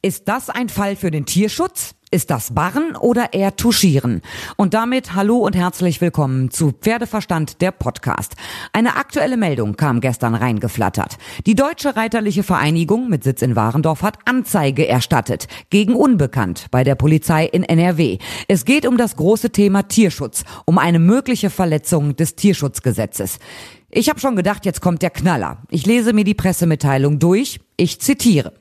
Ist das ein Fall für den Tierschutz? Ist das Barren oder eher Tuschieren? Und damit hallo und herzlich willkommen zu Pferdeverstand, der Podcast. Eine aktuelle Meldung kam gestern reingeflattert. Die Deutsche Reiterliche Vereinigung mit Sitz in Warendorf hat Anzeige erstattet gegen Unbekannt bei der Polizei in NRW. Es geht um das große Thema Tierschutz, um eine mögliche Verletzung des Tierschutzgesetzes. Ich habe schon gedacht, jetzt kommt der Knaller. Ich lese mir die Pressemitteilung durch. Ich zitiere.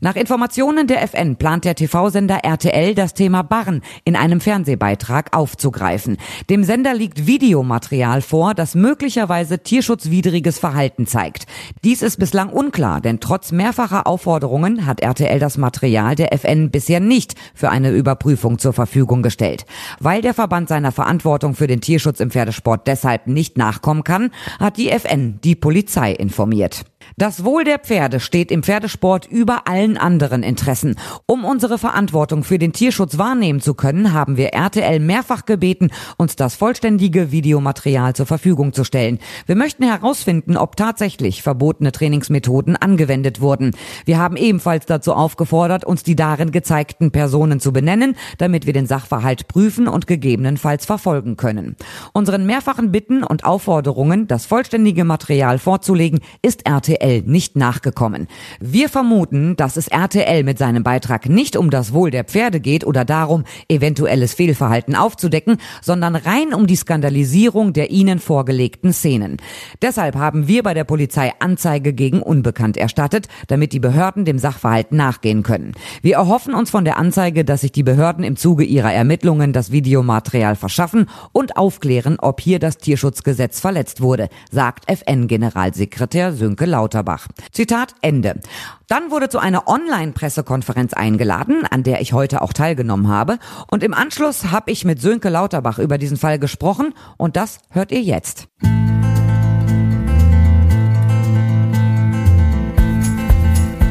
Nach Informationen der FN plant der TV-Sender RTL das Thema Barren in einem Fernsehbeitrag aufzugreifen. Dem Sender liegt Videomaterial vor, das möglicherweise tierschutzwidriges Verhalten zeigt. Dies ist bislang unklar, denn trotz mehrfacher Aufforderungen hat RTL das Material der FN bisher nicht für eine Überprüfung zur Verfügung gestellt. Weil der Verband seiner Verantwortung für den Tierschutz im Pferdesport deshalb nicht nachkommen kann, hat die FN die Polizei informiert. Das Wohl der Pferde steht im Pferdesport über allen anderen Interessen. Um unsere Verantwortung für den Tierschutz wahrnehmen zu können, haben wir RTL mehrfach gebeten, uns das vollständige Videomaterial zur Verfügung zu stellen. Wir möchten herausfinden, ob tatsächlich verbotene Trainingsmethoden angewendet wurden. Wir haben ebenfalls dazu aufgefordert, uns die darin gezeigten Personen zu benennen, damit wir den Sachverhalt prüfen und gegebenenfalls verfolgen können. Unseren mehrfachen Bitten und Aufforderungen, das vollständige Material vorzulegen, ist RTL RTL nicht nachgekommen. Wir vermuten, dass es RTL mit seinem Beitrag nicht um das Wohl der Pferde geht oder darum, eventuelles Fehlverhalten aufzudecken, sondern rein um die Skandalisierung der ihnen vorgelegten Szenen. Deshalb haben wir bei der Polizei Anzeige gegen Unbekannt erstattet, damit die Behörden dem Sachverhalt nachgehen können. Wir erhoffen uns von der Anzeige, dass sich die Behörden im Zuge ihrer Ermittlungen das Videomaterial verschaffen und aufklären, ob hier das Tierschutzgesetz verletzt wurde, sagt FN-Generalsekretär Sönke Lauter. Lauterbach. Zitat Ende. Dann wurde zu einer Online-Pressekonferenz eingeladen, an der ich heute auch teilgenommen habe. Und im Anschluss habe ich mit Sönke Lauterbach über diesen Fall gesprochen und das hört ihr jetzt.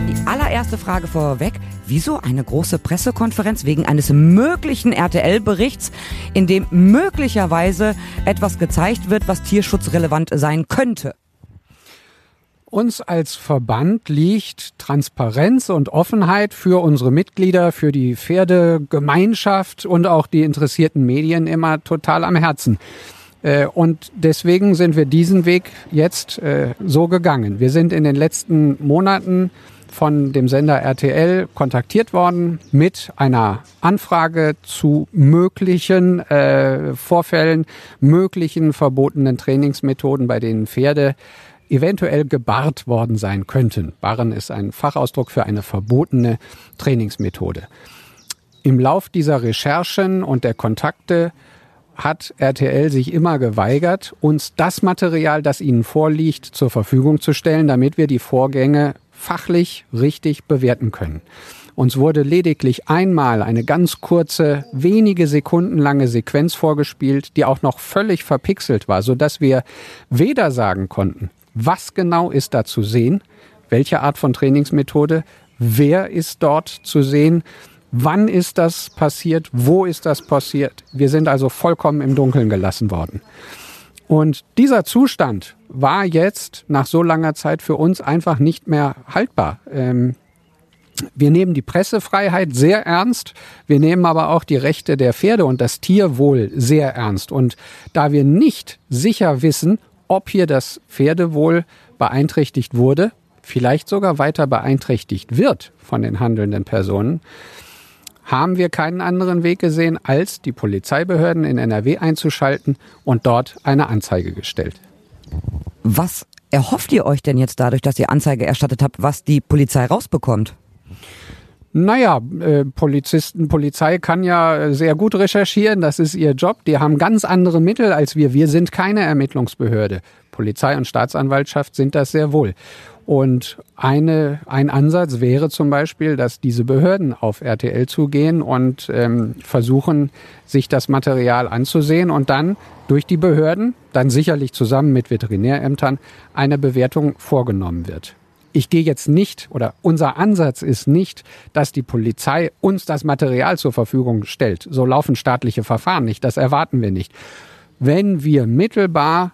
Die allererste Frage vorweg. Wieso eine große Pressekonferenz wegen eines möglichen RTL-Berichts, in dem möglicherweise etwas gezeigt wird, was tierschutzrelevant sein könnte? Uns als Verband liegt Transparenz und Offenheit für unsere Mitglieder, für die Pferdegemeinschaft und auch die interessierten Medien immer total am Herzen. Äh, und deswegen sind wir diesen Weg jetzt äh, so gegangen. Wir sind in den letzten Monaten von dem Sender RTL kontaktiert worden mit einer Anfrage zu möglichen äh, Vorfällen, möglichen verbotenen Trainingsmethoden, bei denen Pferde eventuell gebarrt worden sein könnten. Barren ist ein Fachausdruck für eine verbotene Trainingsmethode. Im Lauf dieser Recherchen und der Kontakte hat RTL sich immer geweigert, uns das Material, das ihnen vorliegt, zur Verfügung zu stellen, damit wir die Vorgänge fachlich richtig bewerten können. Uns wurde lediglich einmal eine ganz kurze, wenige Sekunden lange Sequenz vorgespielt, die auch noch völlig verpixelt war, so dass wir weder sagen konnten, was genau ist da zu sehen? Welche Art von Trainingsmethode? Wer ist dort zu sehen? Wann ist das passiert? Wo ist das passiert? Wir sind also vollkommen im Dunkeln gelassen worden. Und dieser Zustand war jetzt nach so langer Zeit für uns einfach nicht mehr haltbar. Ähm, wir nehmen die Pressefreiheit sehr ernst. Wir nehmen aber auch die Rechte der Pferde und das Tierwohl sehr ernst. Und da wir nicht sicher wissen, ob hier das Pferdewohl beeinträchtigt wurde, vielleicht sogar weiter beeinträchtigt wird von den handelnden Personen, haben wir keinen anderen Weg gesehen, als die Polizeibehörden in NRW einzuschalten und dort eine Anzeige gestellt. Was erhofft ihr euch denn jetzt dadurch, dass ihr Anzeige erstattet habt, was die Polizei rausbekommt? Naja, äh, Polizisten, Polizei kann ja sehr gut recherchieren, das ist ihr Job. Die haben ganz andere Mittel als wir. Wir sind keine Ermittlungsbehörde. Polizei und Staatsanwaltschaft sind das sehr wohl. Und eine, ein Ansatz wäre zum Beispiel, dass diese Behörden auf RTL zugehen und ähm, versuchen, sich das Material anzusehen und dann durch die Behörden, dann sicherlich zusammen mit Veterinärämtern, eine Bewertung vorgenommen wird ich gehe jetzt nicht oder unser Ansatz ist nicht, dass die Polizei uns das Material zur Verfügung stellt. So laufen staatliche Verfahren nicht. Das erwarten wir nicht. Wenn wir mittelbar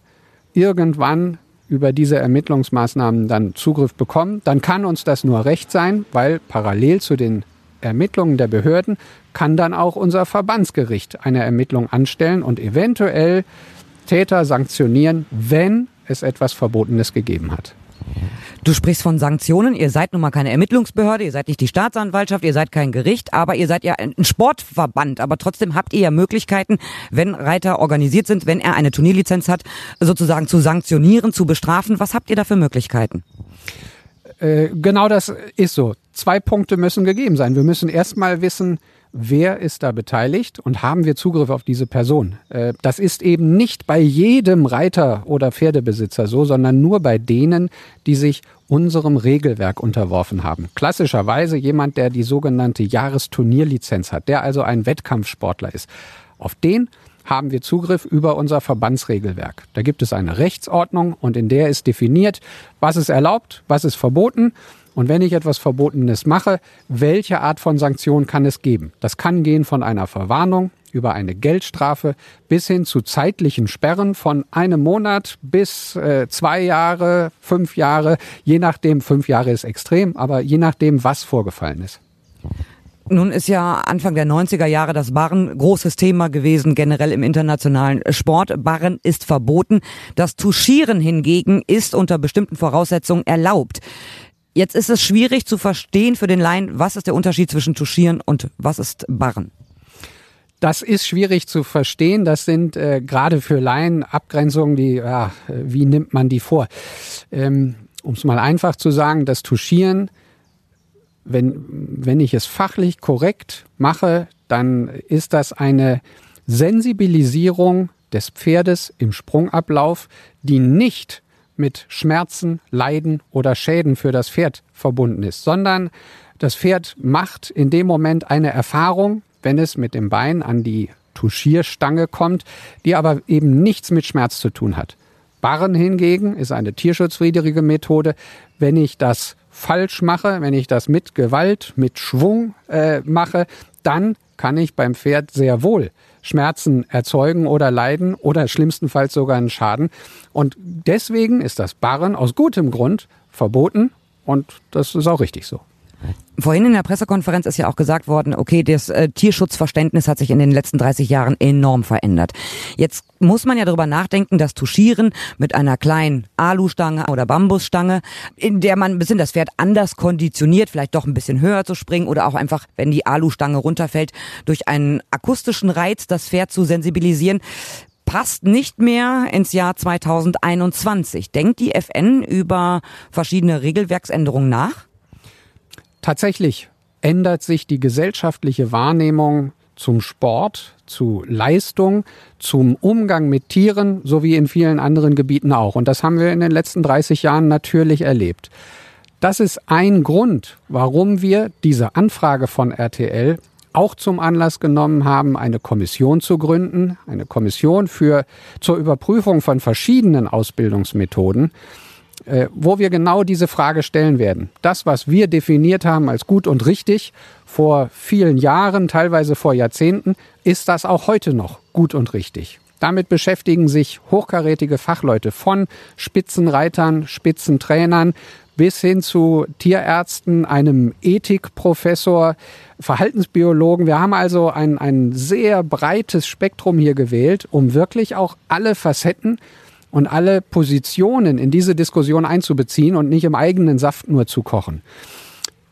irgendwann über diese Ermittlungsmaßnahmen dann Zugriff bekommen, dann kann uns das nur recht sein, weil parallel zu den Ermittlungen der Behörden kann dann auch unser Verbandsgericht eine Ermittlung anstellen und eventuell Täter sanktionieren, wenn es etwas Verbotenes gegeben hat. Du sprichst von Sanktionen. Ihr seid nun mal keine Ermittlungsbehörde, ihr seid nicht die Staatsanwaltschaft, ihr seid kein Gericht, aber ihr seid ja ein Sportverband. Aber trotzdem habt ihr ja Möglichkeiten, wenn Reiter organisiert sind, wenn er eine Turnierlizenz hat, sozusagen zu sanktionieren, zu bestrafen. Was habt ihr da für Möglichkeiten? Äh, genau das ist so. Zwei Punkte müssen gegeben sein. Wir müssen erstmal wissen, wer ist da beteiligt und haben wir Zugriff auf diese Person. Äh, das ist eben nicht bei jedem Reiter oder Pferdebesitzer so, sondern nur bei denen, die sich unserem Regelwerk unterworfen haben. Klassischerweise jemand, der die sogenannte Jahresturnierlizenz hat, der also ein Wettkampfsportler ist. Auf den haben wir Zugriff über unser Verbandsregelwerk. Da gibt es eine Rechtsordnung und in der ist definiert, was ist erlaubt, was ist verboten und wenn ich etwas Verbotenes mache, welche Art von Sanktion kann es geben? Das kann gehen von einer Verwarnung über eine Geldstrafe bis hin zu zeitlichen Sperren von einem Monat bis äh, zwei Jahre, fünf Jahre, je nachdem, fünf Jahre ist extrem, aber je nachdem, was vorgefallen ist. Nun ist ja Anfang der 90er Jahre das Barren großes Thema gewesen, generell im internationalen Sport. Barren ist verboten. Das Touchieren hingegen ist unter bestimmten Voraussetzungen erlaubt. Jetzt ist es schwierig zu verstehen für den Laien, was ist der Unterschied zwischen Touchieren und was ist Barren? Das ist schwierig zu verstehen. Das sind äh, gerade für Laien Abgrenzungen, die, ja, wie nimmt man die vor? Ähm, um es mal einfach zu sagen, das Touchieren, wenn, wenn ich es fachlich korrekt mache, dann ist das eine Sensibilisierung des Pferdes im Sprungablauf, die nicht mit Schmerzen, Leiden oder Schäden für das Pferd verbunden ist, sondern das Pferd macht in dem Moment eine Erfahrung, wenn es mit dem Bein an die Touchierstange kommt, die aber eben nichts mit Schmerz zu tun hat. Barren hingegen ist eine tierschutzwidrige Methode. Wenn ich das falsch mache, wenn ich das mit Gewalt, mit Schwung äh, mache, dann kann ich beim Pferd sehr wohl Schmerzen erzeugen oder leiden oder schlimmstenfalls sogar einen Schaden. Und deswegen ist das Barren aus gutem Grund verboten und das ist auch richtig so. Vorhin in der Pressekonferenz ist ja auch gesagt worden, okay, das äh, Tierschutzverständnis hat sich in den letzten 30 Jahren enorm verändert. Jetzt muss man ja darüber nachdenken, das Tuschieren mit einer kleinen Alustange oder Bambusstange, in der man ein bisschen das Pferd anders konditioniert, vielleicht doch ein bisschen höher zu springen oder auch einfach, wenn die Alustange runterfällt, durch einen akustischen Reiz das Pferd zu sensibilisieren passt nicht mehr ins Jahr 2021. Denkt die FN über verschiedene Regelwerksänderungen nach? Tatsächlich ändert sich die gesellschaftliche Wahrnehmung zum Sport, zu Leistung, zum Umgang mit Tieren, sowie in vielen anderen Gebieten auch. Und das haben wir in den letzten 30 Jahren natürlich erlebt. Das ist ein Grund, warum wir diese Anfrage von RTL auch zum Anlass genommen haben, eine Kommission zu gründen, eine Kommission für zur Überprüfung von verschiedenen Ausbildungsmethoden äh, wo wir genau diese Frage stellen werden. Das, was wir definiert haben als gut und richtig vor vielen Jahren, teilweise vor Jahrzehnten, ist das auch heute noch gut und richtig. Damit beschäftigen sich hochkarätige Fachleute von Spitzenreitern, Spitzentrainern bis hin zu Tierärzten, einem Ethikprofessor, Verhaltensbiologen. Wir haben also ein, ein sehr breites Spektrum hier gewählt, um wirklich auch alle Facetten und alle Positionen in diese Diskussion einzubeziehen und nicht im eigenen Saft nur zu kochen.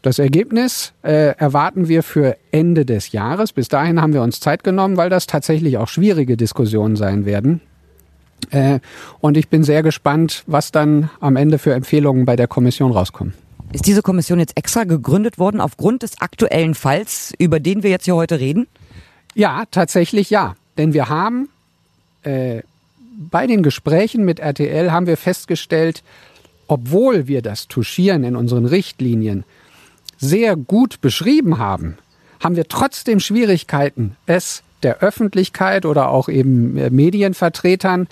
Das Ergebnis äh, erwarten wir für Ende des Jahres. Bis dahin haben wir uns Zeit genommen, weil das tatsächlich auch schwierige Diskussionen sein werden. Äh, und ich bin sehr gespannt, was dann am Ende für Empfehlungen bei der Kommission rauskommen. Ist diese Kommission jetzt extra gegründet worden aufgrund des aktuellen Falls, über den wir jetzt hier heute reden? Ja, tatsächlich ja. Denn wir haben äh, bei den Gesprächen mit RTL haben wir festgestellt, obwohl wir das Tuschieren in unseren Richtlinien sehr gut beschrieben haben, haben wir trotzdem Schwierigkeiten, es der Öffentlichkeit oder auch eben äh, Medienvertretern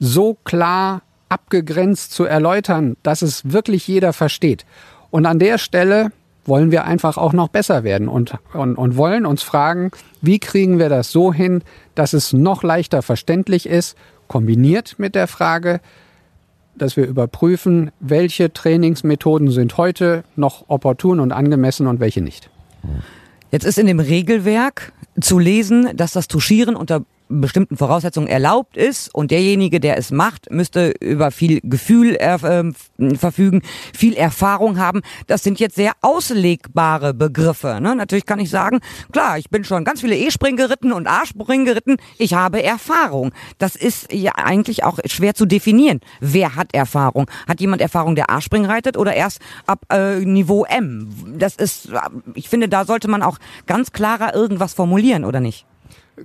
so klar abgegrenzt zu erläutern, dass es wirklich jeder versteht. Und an der Stelle wollen wir einfach auch noch besser werden und, und, und wollen uns fragen, wie kriegen wir das so hin, dass es noch leichter verständlich ist kombiniert mit der Frage, dass wir überprüfen, welche Trainingsmethoden sind heute noch opportun und angemessen und welche nicht. Jetzt ist in dem Regelwerk zu lesen, dass das Tuschieren unter bestimmten Voraussetzungen erlaubt ist und derjenige, der es macht, müsste über viel Gefühl äh, verfügen, viel Erfahrung haben. Das sind jetzt sehr auslegbare Begriffe. Ne? Natürlich kann ich sagen, klar, ich bin schon ganz viele E-Spring geritten und A-Spring geritten. Ich habe Erfahrung. Das ist ja eigentlich auch schwer zu definieren. Wer hat Erfahrung? Hat jemand Erfahrung, der A-Spring reitet oder erst ab äh, Niveau M? Das ist, ich finde, da sollte man auch ganz klarer irgendwas formulieren, oder nicht?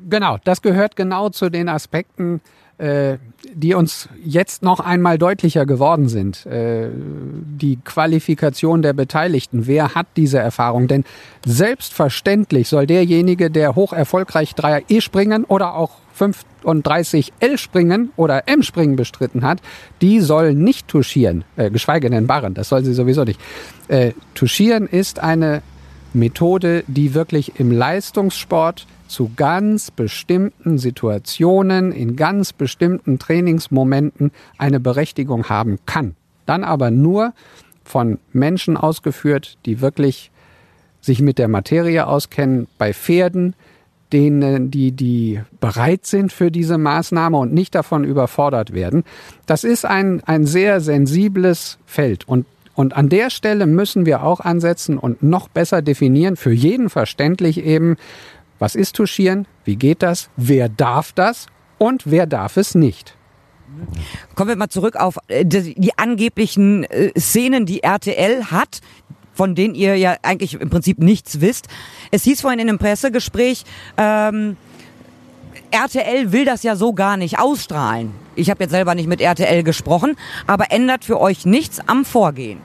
Genau, das gehört genau zu den Aspekten, äh, die uns jetzt noch einmal deutlicher geworden sind. Äh, die Qualifikation der Beteiligten. Wer hat diese Erfahrung? Denn selbstverständlich soll derjenige, der hoch erfolgreich 3 E-Springen oder auch 35 L-Springen oder M-Springen bestritten hat, die soll nicht touchieren, äh, geschweige denn barren. Das soll sie sowieso nicht. Äh, touchieren ist eine Methode, die wirklich im Leistungssport zu ganz bestimmten Situationen, in ganz bestimmten Trainingsmomenten eine Berechtigung haben kann. Dann aber nur von Menschen ausgeführt, die wirklich sich mit der Materie auskennen, bei Pferden, denen, die, die bereit sind für diese Maßnahme und nicht davon überfordert werden. Das ist ein, ein sehr sensibles Feld und und an der Stelle müssen wir auch ansetzen und noch besser definieren, für jeden verständlich eben, was ist Touchieren? Wie geht das? Wer darf das? Und wer darf es nicht? Kommen wir mal zurück auf äh, die angeblichen äh, Szenen, die RTL hat, von denen ihr ja eigentlich im Prinzip nichts wisst. Es hieß vorhin in einem Pressegespräch, ähm, RTL will das ja so gar nicht ausstrahlen. Ich habe jetzt selber nicht mit RTL gesprochen, aber ändert für euch nichts am Vorgehen.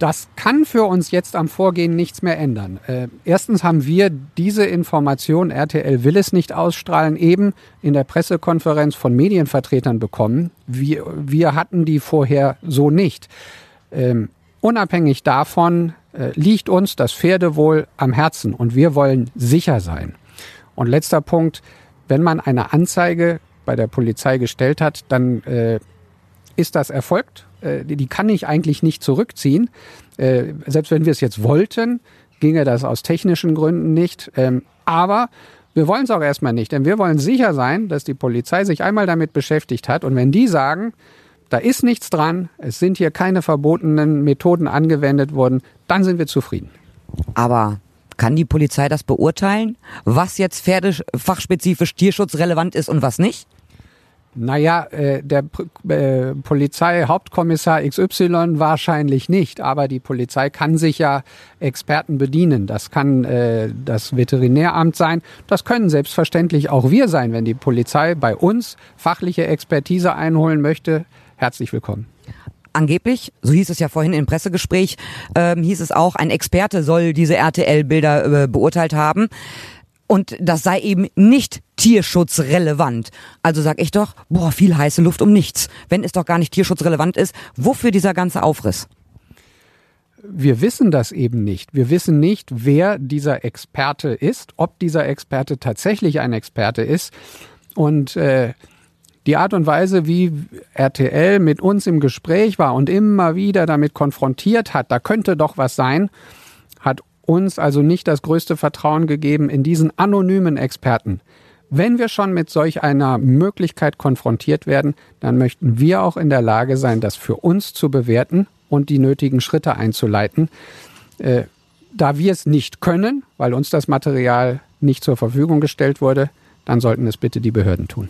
Das kann für uns jetzt am Vorgehen nichts mehr ändern. Äh, erstens haben wir diese Information, RTL will es nicht ausstrahlen, eben in der Pressekonferenz von Medienvertretern bekommen. Wir, wir hatten die vorher so nicht. Ähm, unabhängig davon äh, liegt uns das Pferdewohl am Herzen und wir wollen sicher sein. Und letzter Punkt, wenn man eine Anzeige bei der Polizei gestellt hat, dann äh, ist das erfolgt äh, die kann ich eigentlich nicht zurückziehen. Äh, selbst wenn wir es jetzt wollten, ginge das aus technischen Gründen nicht. Ähm, aber wir wollen es auch erstmal nicht, denn wir wollen sicher sein, dass die Polizei sich einmal damit beschäftigt hat. Und wenn die sagen, da ist nichts dran, es sind hier keine verbotenen Methoden angewendet worden, dann sind wir zufrieden. Aber kann die Polizei das beurteilen, was jetzt pferdefachspezifisch tierschutzrelevant ist und was nicht? Naja, äh, der äh, Polizeihauptkommissar XY wahrscheinlich nicht, aber die Polizei kann sich ja Experten bedienen. Das kann äh, das Veterinäramt sein, das können selbstverständlich auch wir sein, wenn die Polizei bei uns fachliche Expertise einholen möchte. Herzlich willkommen. Angeblich, so hieß es ja vorhin im Pressegespräch, ähm, hieß es auch, ein Experte soll diese RTL-Bilder äh, beurteilt haben. Und das sei eben nicht tierschutzrelevant. Also sag ich doch, boah, viel heiße Luft um nichts. Wenn es doch gar nicht tierschutzrelevant ist, wofür dieser ganze Aufriss? Wir wissen das eben nicht. Wir wissen nicht, wer dieser Experte ist, ob dieser Experte tatsächlich ein Experte ist. Und äh, die Art und Weise, wie RTL mit uns im Gespräch war und immer wieder damit konfrontiert hat, da könnte doch was sein, uns also nicht das größte Vertrauen gegeben in diesen anonymen Experten. Wenn wir schon mit solch einer Möglichkeit konfrontiert werden, dann möchten wir auch in der Lage sein, das für uns zu bewerten und die nötigen Schritte einzuleiten. Äh, da wir es nicht können, weil uns das Material nicht zur Verfügung gestellt wurde, dann sollten es bitte die Behörden tun.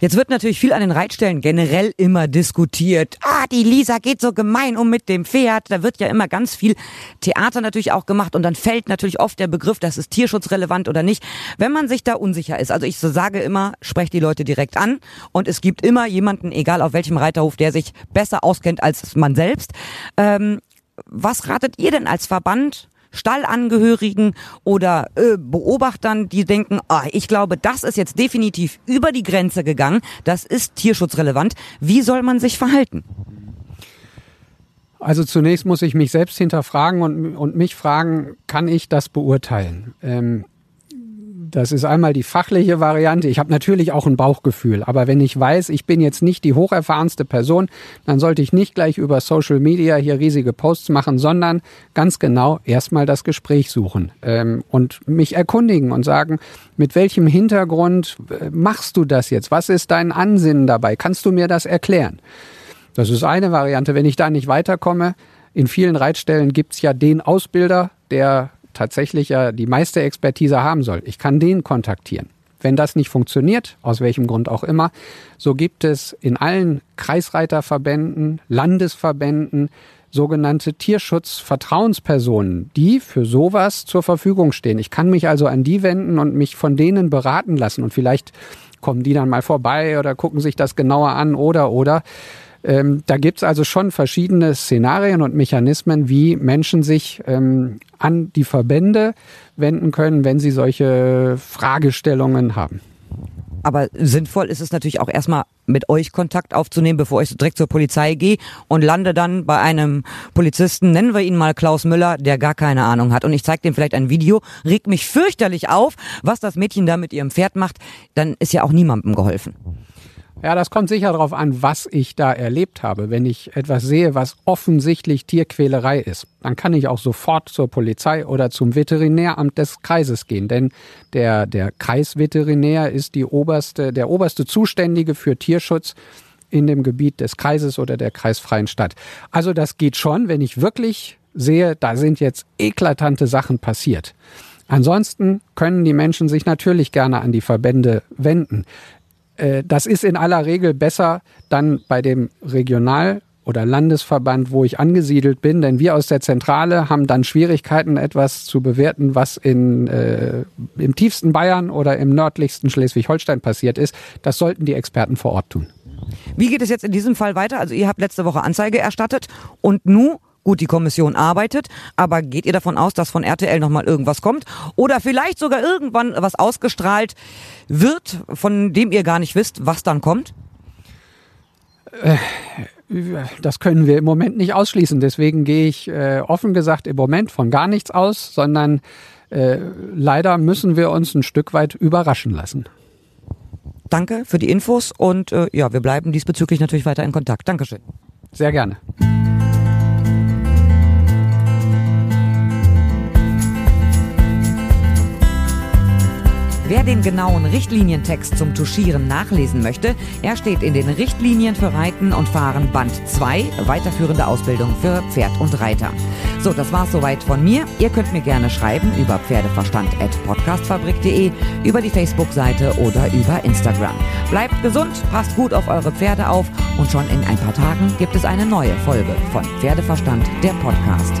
Jetzt wird natürlich viel an den Reitstellen generell immer diskutiert. Ah, die Lisa geht so gemein um mit dem Pferd. Da wird ja immer ganz viel Theater natürlich auch gemacht und dann fällt natürlich oft der Begriff, das ist tierschutzrelevant oder nicht. Wenn man sich da unsicher ist, also ich sage immer, sprecht die Leute direkt an und es gibt immer jemanden, egal auf welchem Reiterhof, der sich besser auskennt als man selbst. Ähm, was ratet ihr denn als Verband? Stallangehörigen oder äh, Beobachtern, die denken, ah, ich glaube, das ist jetzt definitiv über die Grenze gegangen, das ist tierschutzrelevant. Wie soll man sich verhalten? Also zunächst muss ich mich selbst hinterfragen und, und mich fragen, kann ich das beurteilen? Ähm, Das ist einmal die fachliche Variante. Ich habe natürlich auch ein Bauchgefühl, aber wenn ich weiß, ich bin jetzt nicht die hocherfahrenste Person, dann sollte ich nicht gleich über Social Media hier riesige Posts machen, sondern ganz genau erstmal das Gespräch suchen ähm, und mich erkundigen und sagen, mit welchem Hintergrund äh, machst du das jetzt? Was ist dein Ansinnen dabei? Kannst du mir das erklären? Das ist eine Variante. Wenn ich da nicht weiterkomme, in vielen Reitstellen gibt's ja den Ausbilder, der tatsächlich ja die meiste Expertise haben soll. Ich kann den kontaktieren. Wenn das nicht funktioniert, aus welchem Grund auch immer, so gibt es in allen Kreisreiterverbänden, Landesverbänden sogenannte Tierschutzvertrauenspersonen, die für sowas zur Verfügung stehen. Ich kann mich also an die wenden und mich von denen beraten lassen und vielleicht kommen die dann mal vorbei oder gucken sich das genauer an oder oder. Ähm, da gibt's also schon verschiedene Szenarien und Mechanismen, wie Menschen sich ähm, an die Verbände wenden können, wenn sie solche Fragestellungen haben. Aber sinnvoll ist es natürlich auch erstmal mit euch Kontakt aufzunehmen, bevor ich direkt zur Polizei gehe und lande dann bei einem Polizisten, nennen wir ihn mal Klaus Müller, der gar keine Ahnung hat. Und ich zeige dem vielleicht ein Video, regt mich fürchterlich auf, was das Mädchen da mit ihrem Pferd macht, dann ist ja auch niemandem geholfen. Ja, das kommt sicher darauf an, was ich da erlebt habe. Wenn ich etwas sehe, was offensichtlich Tierquälerei ist, dann kann ich auch sofort zur Polizei oder zum Veterinäramt des Kreises gehen. Denn der, der Kreisveterinär ist die oberste, der oberste Zuständige für Tierschutz in dem Gebiet des Kreises oder der kreisfreien Stadt. Also das geht schon, wenn ich wirklich sehe, da sind jetzt eklatante Sachen passiert. Ansonsten können die Menschen sich natürlich gerne an die Verbände wenden. Äh, das ist in aller Regel besser dann bei dem Regional- oder Landesverband, wo ich angesiedelt bin, denn wir aus der Zentrale haben dann Schwierigkeiten, etwas zu bewerten, was in, äh, im tiefsten Bayern oder im nördlichsten Schleswig-Holstein passiert ist. Das sollten die Experten vor Ort tun. Wie geht es jetzt in diesem Fall weiter? Also ihr habt letzte Woche Anzeige erstattet und nun Gut, die Kommission arbeitet, aber geht ihr davon aus, dass von RTL nochmal irgendwas kommt? Oder vielleicht sogar irgendwann was ausgestrahlt wird, von dem ihr gar nicht wisst, was dann kommt? Äh, das können wir im Moment nicht ausschließen. Deswegen gehe ich äh, offen gesagt im Moment von gar nichts aus, sondern äh, leider müssen wir uns ein Stück weit überraschen lassen. Danke für die Infos und äh, ja, wir bleiben diesbezüglich natürlich weiter in Kontakt. Dankeschön. Sehr gerne. Wer den genauen Richtlinientext zum Tuschieren nachlesen möchte, er steht in den Richtlinien für Reiten und Fahren Band 2, weiterführende Ausbildung für Pferd und Reiter. So, das war's soweit von mir. Ihr könnt mir gerne schreiben über pferdeverstand.podcastfabrik.de, über die Facebook-Seite oder über Instagram. Bleibt gesund, passt gut auf eure Pferde auf und schon in ein paar Tagen gibt es eine neue Folge von Pferdeverstand, der Podcast.